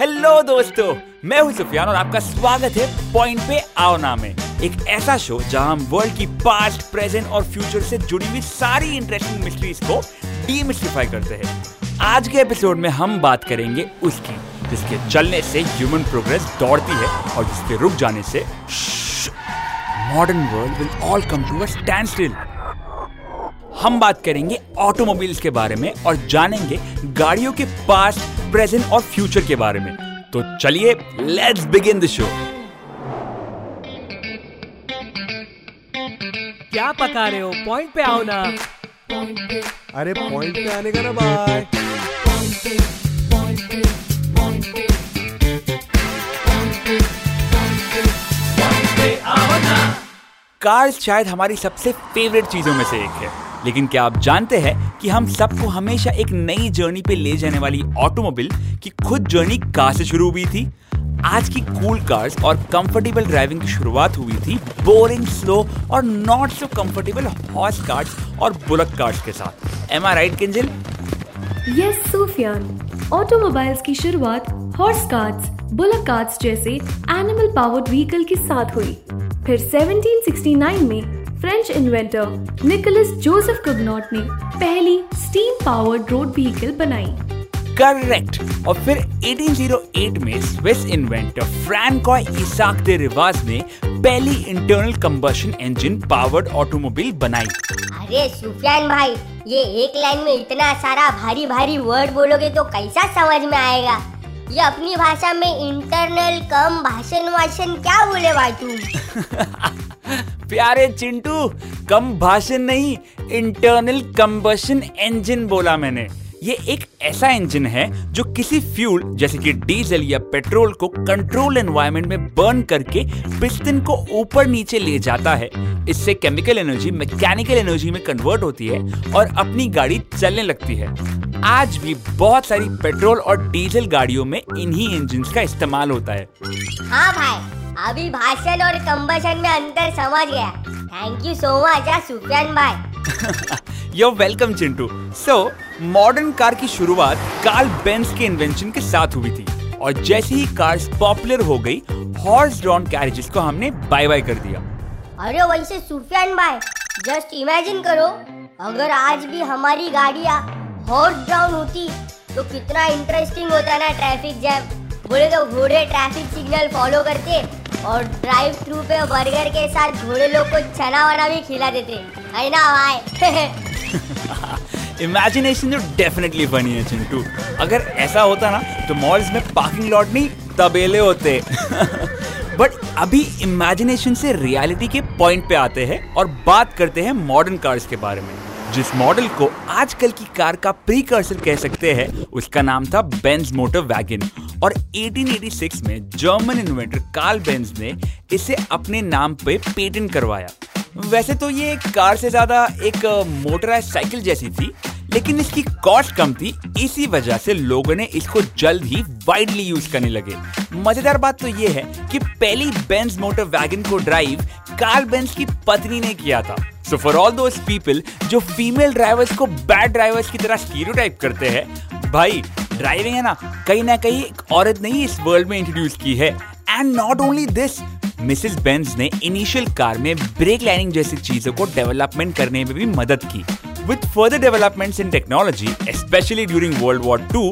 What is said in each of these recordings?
Hello दोस्तों। मैं हूँ सुफियान और आपका स्वागत है पॉइंट पे आओ ना में। एक ऐसा शो जहाँ हम वर्ल्ड की पास्ट प्रेजेंट और फ्यूचर से जुड़ी हुई सारी इंटरेस्टिंग मिस्ट्रीज को डीमिस्टिफाई करते हैं। आज के एपिसोड में हम बात करेंगे उसकी, जिसके चलने से ह्यूमन प्रोग्रेस दौड़ती है और जिसके रुक जाने से modern world will all come to a standstill हम बात करेंगे ऑटोमोबाइल्स के बारे में और जानेंगे गाड़ियों के पास्ट प्रेजेंट और फ्यूचर के बारे में। तो चलिए लेट्स बिगिन द शो क्या पका रहे हो? पॉइंट पे आओ ना। अरे पॉइंट पे आने का ना बाय कार्स शायद हमारी सबसे फेवरेट चीज़ों में से एक है। लेकिन क्या आप जानते हैं कि हम सबको हमेशा एक नई जर्नी पे ले जाने वाली ऑटोमोबाइल की खुद जर्नी कहाँ से शुरू हुई थी? आज की कूल कार्स और कंफर्टेबल ड्राइविंग की शुरुआत हुई थी बोरिंग स्लो और not so comfortable horse cars और बुलक कार्स के साथ। Am I right Kinjal yes Sufiyan automobiles की शुरुआत हॉर्स कार्ट्स बुलक कार्ट्स जैसे एनिमल पावर्ड व्हीकल के साथ हुई। फिर 1769 में French inventor Nicolas Joseph Cugnot ने पहली स्टीम पावर्ड रोड व्हीकल बनाई। करेक्ट और फिर 1808 में Swiss inventor Francois Isaac de Rivaz ने पहली internal combustion engine powered automobile बनाई। अरे सुफियान भाई ये एक लाइन में इतना सारा भारी भारी वर्ड बोलोगे तो कैसा समझ में आएगा? ये अपनी भाषा में इंटरनल कम भाषण वाषण क्या बोले भाई तुम प्यारे चिंटू, कम भाषण नहीं इंटरनल कंबशन इंजन बोला मैंने। ये एक ऐसा इंजन है जो किसी फ्यूल जैसे कि डीजल या पेट्रोल को कंट्रोल एनवायरनमेंट में बर्न करके पिस्टन को ऊपर नीचे ले जाता है। इससे केमिकल एनर्जी मैकेनिकल एनर्जी में कन्वर्ट होती है और अपनी गाड़ी चलने लगती है। आज भी बहुत सारी पेट्रोल और डीजल गाड़ियों में इन्हीं इंजन का इस्तेमाल होता है। हाँ भाई। अभी भाषण और कंबशन में अंतर समझ गया। Thank you so much Sufiyan भाई। You're welcome Chintu. So modern car की शुरुआत कार्ल बेंस के इन्वेंशन के साथ हुई थी। और जैसे ही कार्स पॉपुलर हो गई हॉर्स ड्रॉन कैरेजेस को हमने बाय बाय कर दिया। अरे वैसे सुफियान भाई जस्ट इमेजिन करो अगर आज भी हमारी गाड़ियाँ हॉर्स ड्राउन होती तो कितना इंटरेस्टिंग होता ना ट्रैफ़िक जैम बोले तो घोड़े ट्रैफ़िक सिग्नल फॉलो करते। और ड्राइव थ्रू पे बर्गर के साथ घोड़े लोग को चना वना भी खिला देते है। ना भाई? इमेजिनेशन तो डेफिनेटली फनी है, चिंटू। अगर ऐसा होता ना तो मॉल्स में पार्किंग लॉट नहीं तबेले होते। बट अभी इमेजिनेशन से रियलिटी के पॉइंट पे आते हैं और बात करते हैं मॉडर्न कार्स के बारे में। जिस मॉडल को आजकल की कार का प्रीकर्सर कह सकते हैं, उसका नाम था बेंज मोटर वैगन और 1886 में जर्मन इन्वेंटर कार्ल बेंज ने इसे अपने नाम पे पेटेंट करवाया। वैसे तो ये कार से ज़्यादा एक मोटराइज साइकिल जैसी थी, लेकिन इसकी कॉस्ट कम थी, इसी वजह से लोगों ने इसको जल्द ही वाइडली यूज़ करने लगे। मज़ेदार बात तो ये है कि पहली बेंज मोटर वैगन को ड्राइव कार्ल बेंज की पत्नी ने किया था। So for all those people जो फीमेल ड्राइवर्स को बैड ड्राइवर्स की तरह स्टीरियोटाइप करते हैं, भाई ड्राइविंग है ना, कहीं ना कहीं एक औरत ने ही इस वर्ल्ड में इंट्रोड्यूस की है। And not only this Mrs Benz ने इनिशियल कार में ब्रेक लाइनिंग जैसी चीज़ों को डेवलपमेंट करने में भी मदद की। With further developments in technology specially during world war two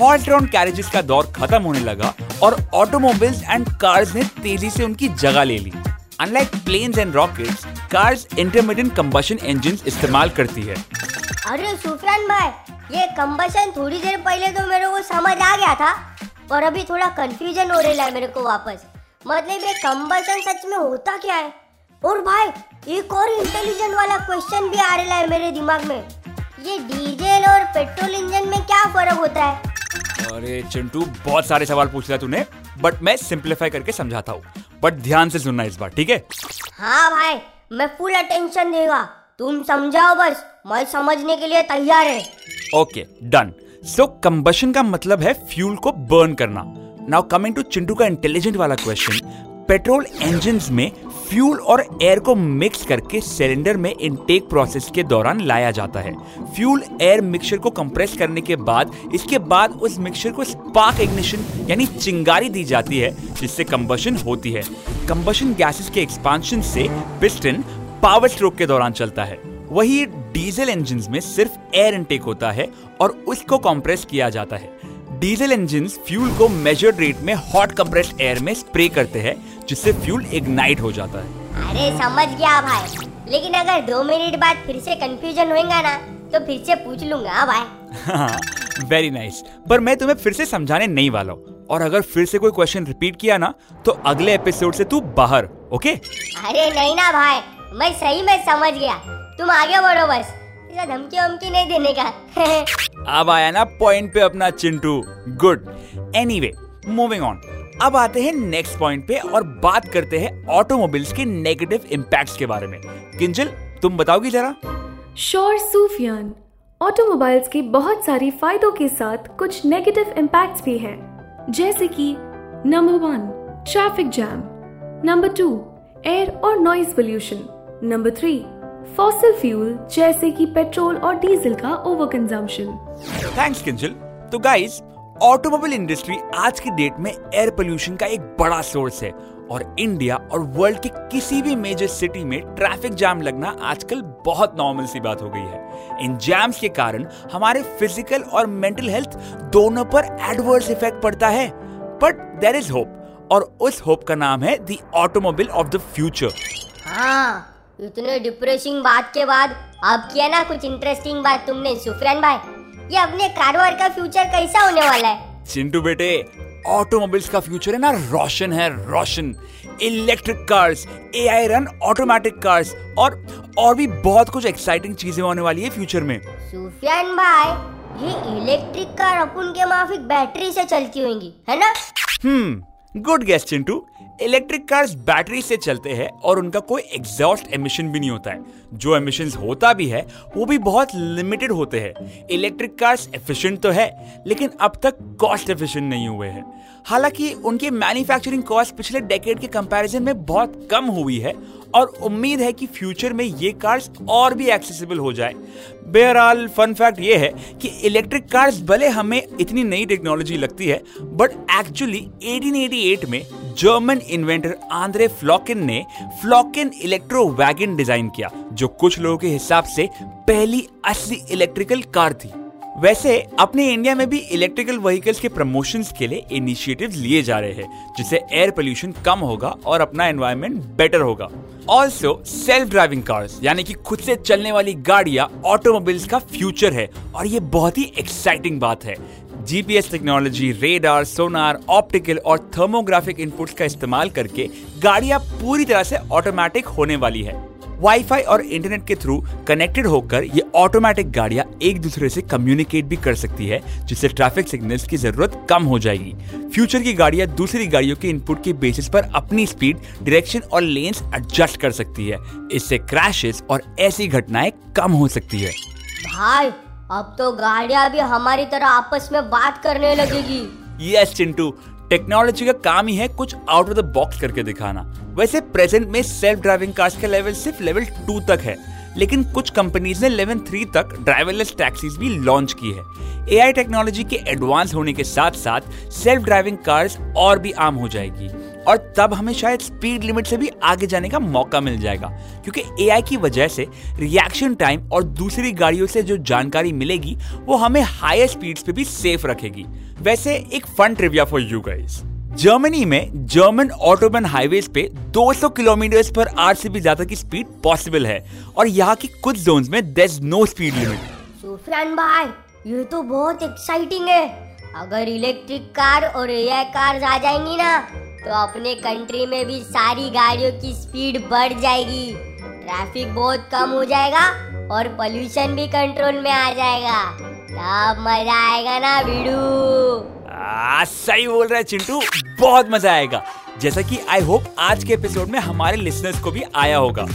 horse drawn carriages का दौर खत्म होने लगा और ऑटोमोबाइल्स एंड कार्स ने तेज़ी से उनकी जगह ले ली। Unlike planes and rockets cars intermediate combustion engine इस्तेमाल करती है। अरे सुफियान भाई ये कंबशन थोड़ी देर पहले तो मेरे को समझ आ गया था पर अभी थोड़ा कंफ्यूजन हो रहा है मेरे को वापस। मतलब ये कंबशन सच में होता क्या है? और भाई एक और इंटेलिजेंट वाला क्वेश्चन भी आ रहा है मेरे दिमाग में। ये डीजल और पेट्रोल इंजन में क्या फ़र्क होता है? अरे चिंटू बहुत सारे सवाल पूछ लिया तूने बट मैं सिंप्लीफाई करके समझाता हूँ। बट ध्यान से सुनना इस बार ठीक है? हाँ भाई मैं फुल अटेंशन देगा। तुम समझाओ बस मैं समझने के लिए तैयार है। ओके डन सो कंबशन का मतलब है फ्यूल को बर्न करना. नाउ कमिंग टू चिंटू का इंटेलिजेंट वाला क्वेश्चन पेट्रोल इंजन में फ्यूल और एयर को मिक्स करके सिलेंडर में इनटेक प्रोसेस के दौरान लाया जाता है. फ्यूल एयर मिक्सचर को कंप्रेस करने के बाद, इसके बाद उस मिक्सचर को स्पार्क इग्निशन यानी चिंगारी दी जाती है, जिससे कंबशन होती है. कंबशन गैसेस के एक्सपांशन से पिस्टन पावर स्ट्रोक के दौरान चलता है. वही डीजल इंजन में सिर्फ़ एयर इनटेक होता है और उसको कंप्रेस किया जाता है। डीजल इंजन फ्यूल को मेजर्ड रेट में हॉट कंप्रेस्ड एयर में स्प्रे करते हैं जिससे फ्यूल इग्नाइट हो जाता है। अरे समझ गया भाई। लेकिन अगर दो मिनट बाद फिर से कंफ्यूजन होएगा ना तो फिर से पूछ लूँगा हाँ भाई। Very nice nice. पर मैं तुम्हें फिर से समझाने नहीं वाला हूँ। और अगर फिर से कोई क्वेश्चन रिपीट किया ना तो अगले एपिसोड से तू बाहर ओके अरे नहीं ना भाई। मैं सही में समझ गया। तुम आगे बढ़ो बस। ऐसा धमकी वमकी नहीं देने का। अब आया ना पॉइंट पे अपना Chintu. Good anyway moving on अब आते हैं नेक्स्ट पॉइंट पे और बात करते हैं ऑटोमोबाइल्स के नेगेटिव इम्पैक्ट्स के बारे में। किंजल तुम बताओगी जरा? श्योर सूफियान ऑटोमोबाइल्स के बहुत सारे फायदों के साथ कुछ नेगेटिव इम्पैक्ट्स भी हैं। जैसे कि number one traffic jam number two air और noise pollution number three fossil fuel जैसे कि पेट्रोल और डीजल का ओवर कंजम्पशन थैंक्स किंजल तो गाइस ऑटोमोबाइल इंडस्ट्री आज की डेट में एयर पोल्यूशन का एक बड़ा सोर्स है और इंडिया और वर्ल्ड के किसी भी मेजर सिटी में ट्रैफ़िक जाम लगना आजकल बहुत नॉर्मल सी बात हो गई है। इन जैम्स के कारण हमारे फ़िज़िकल और मेंटल हेल्थ दोनों पर एडवर्स इफ़ेक्ट पड़ता है। बट देर इज़ होप और उस होप का नाम है the automobile of the future हाँ। इतने डिप्रेसिंग बात के बाद अब किया ना कुछ इंटरेस्टिंग बात तुमने सुफियान भाई। ये अपने कारोबार का फ्यूचर कैसा होने वाला है? चिंटू बेटे ऑटोमोबाइल्स का फ्यूचर है ना रोशन है Roshan. Electric cars AI run automatic cars और और भी बहुत कुछ एक्साइटिंग चीज़ें होने वाली है फ्यूचर में। सुफियान भाई ये इलेक्ट्रिक कार अपन के माफिक बैटरी से चलती होंगी है ना? हम्म। Good guess Chintu electric cars battery से चलते हैं और उनका कोई एग्जॉस्ट एमिशन भी नहीं होता है। जो एमिशन होता भी है, वो भी बहुत लिमिटेड होते हैं। इलेक्ट्रिक कार्स एफिशिएंट तो है, लेकिन अब तक कॉस्ट एफिशिएंट नहीं हुए हैं। हालाँकि उनकी मैन्युफैक्चरिंग कॉस्ट पिछले डेकेड के कंपैरिजन में बहुत कम हुई है और उम्मीद है कि फ्यूचर में ये कार्स और भी एक्सेसिबल हो जाए। बहरहाल फन फैक्ट ये है कि इलेक्ट्रिक कार्स भले हमें इतनी नई टेक्नोलॉजी लगती है बट एक्चुअली 1888 में जर्मन इन्वेंटर आंद्रे फ्लॉकिन ने फ्लॉकिन इलेक्ट्रो वैगन डिज़ाइन किया, जो कुछ लोगों के हिसाब से पहली असली इलेक्ट्रिकल कार थी। वैसे, अपने इंडिया में भी इलेक्ट्रिकल व्हीकल्स के प्रमोशन के लिए इनिशिएटिव्स लिए जा रहे हैं, जिससे एयर पोल्यूशन कम होगा और अपना एनवायरनमेंट बेटर होगा। ऑल्सो सेल्फ ड्राइविंग कार्स यानी कि खुद से चलने वाली गाड़ियाँ ऑटोमोबाइल्स का फ्यूचर है। और ये बहुत ही एक्साइटिंग बात है। GPS technology radar sonar optical और थर्मोग्राफिक इनपुट्स का इस्तेमाल करके गाड़ियाँ पूरी तरह से ऑटोमेटिक होने वाली है। वाईफाई और इंटरनेट के थ्रू कनेक्टेड होकर ये ऑटोमेटिक गाड़ियाँ एक दूसरे से कम्युनिकेट भी कर सकती है जिससे ट्रैफ़िक सिग्नल्स की ज़रूरत कम हो जाएगी। फ्यूचर की गाड़ियाँ दूसरी गाड़ियों के इनपुट के बेसिस पर अपनी स्पीड डायरेक्शन और लेन्स एडजस्ट कर सकती है। इससे क्रैशेस और ऐसी घटनाएँ कम हो सकती है। भाई अब तो गाड़ियाँ भी हमारी तरह आपस में बात करने लगेगी। यस चिंटू। टेक्नोलॉजी का काम ही है कुछ आउट ऑफ़ द बॉक्स करके दिखाना। वैसे प्रेजेंट में सेल्फ ड्राइविंग कार्स का लेवल सिर्फ़ लेवल टू तक है, लेकिन कुछ कंपनीज़ ने लेवल थ्री तक ड्राइवरलेस टैक्सीज भी लॉन्च की है। एआई टेक्नोलॉजी के एडवांस होने के साथ साथ सेल्फ ड्राइविंग कार्स और भी आम हो जाएगी। और तब हमें शायद स्पीड लिमिट से भी आगे जाने का मौका मिल जाएगा, क्योंकि एआई की वजह से रिएक्शन टाइम और दूसरी गाड़ियों से जो जानकारी मिलेगी, वो हमें हायर स्पीड्स पे भी सेफ़ रखेगी। वैसे एक fun trivia for you guys Germany में जर्मन ऑटोबन हाईवेज पे 200 किलोमीटर पर आवर से भी ज़्यादा की स्पीड पॉसिबल है, और यहाँ की कुछ जोन में देयर नो स्पीड लिमिट भाई, ये तो बहुत एक्साइटिंग है। अगर इलेक्ट्रिक कार और एआई कार आ जाएँगी ना तो अपने कंट्री में भी सारी गाड़ियों की स्पीड बढ़ जाएगी। ट्रैफ़िक बहुत कम हो जाएगा और पोल्यूशन भी कंट्रोल में आ जाएगा। तब मज़ा आएगा ना बीड़ू सही बोल रहा है चिंटू। बहुत मज़ा आएगा। जैसा कि आई होप आज के एपिसोड में हमारे लिसनर्स को भी आया होगा।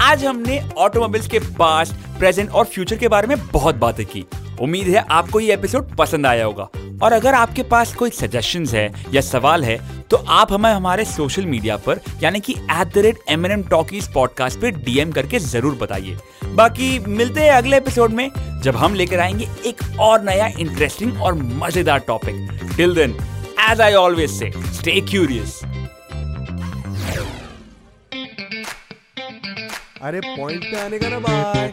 आज हमने ऑटोमोबाइल्स के पास्ट प्रेजेंट और फ्यूचर के बारे में बहुत बातें की। उम्मीद है आपको ये एपिसोड पसंद आया होगा। और अगर आपके पास कोई सजेशंस है या सवाल है तो आप हमें हमारे सोशल मीडिया पर, यानी कि at the rate M N M talkies podcast पे डीएम करके ज़रूर बताइए। बाकी मिलते हैं अगले एपिसोड में, जब हम लेकर आएँगे एक और नया इंटरेस्टिंग और मज़ेदार topic till then as I always say stay curious अरे पॉइंट पे आने का ना bye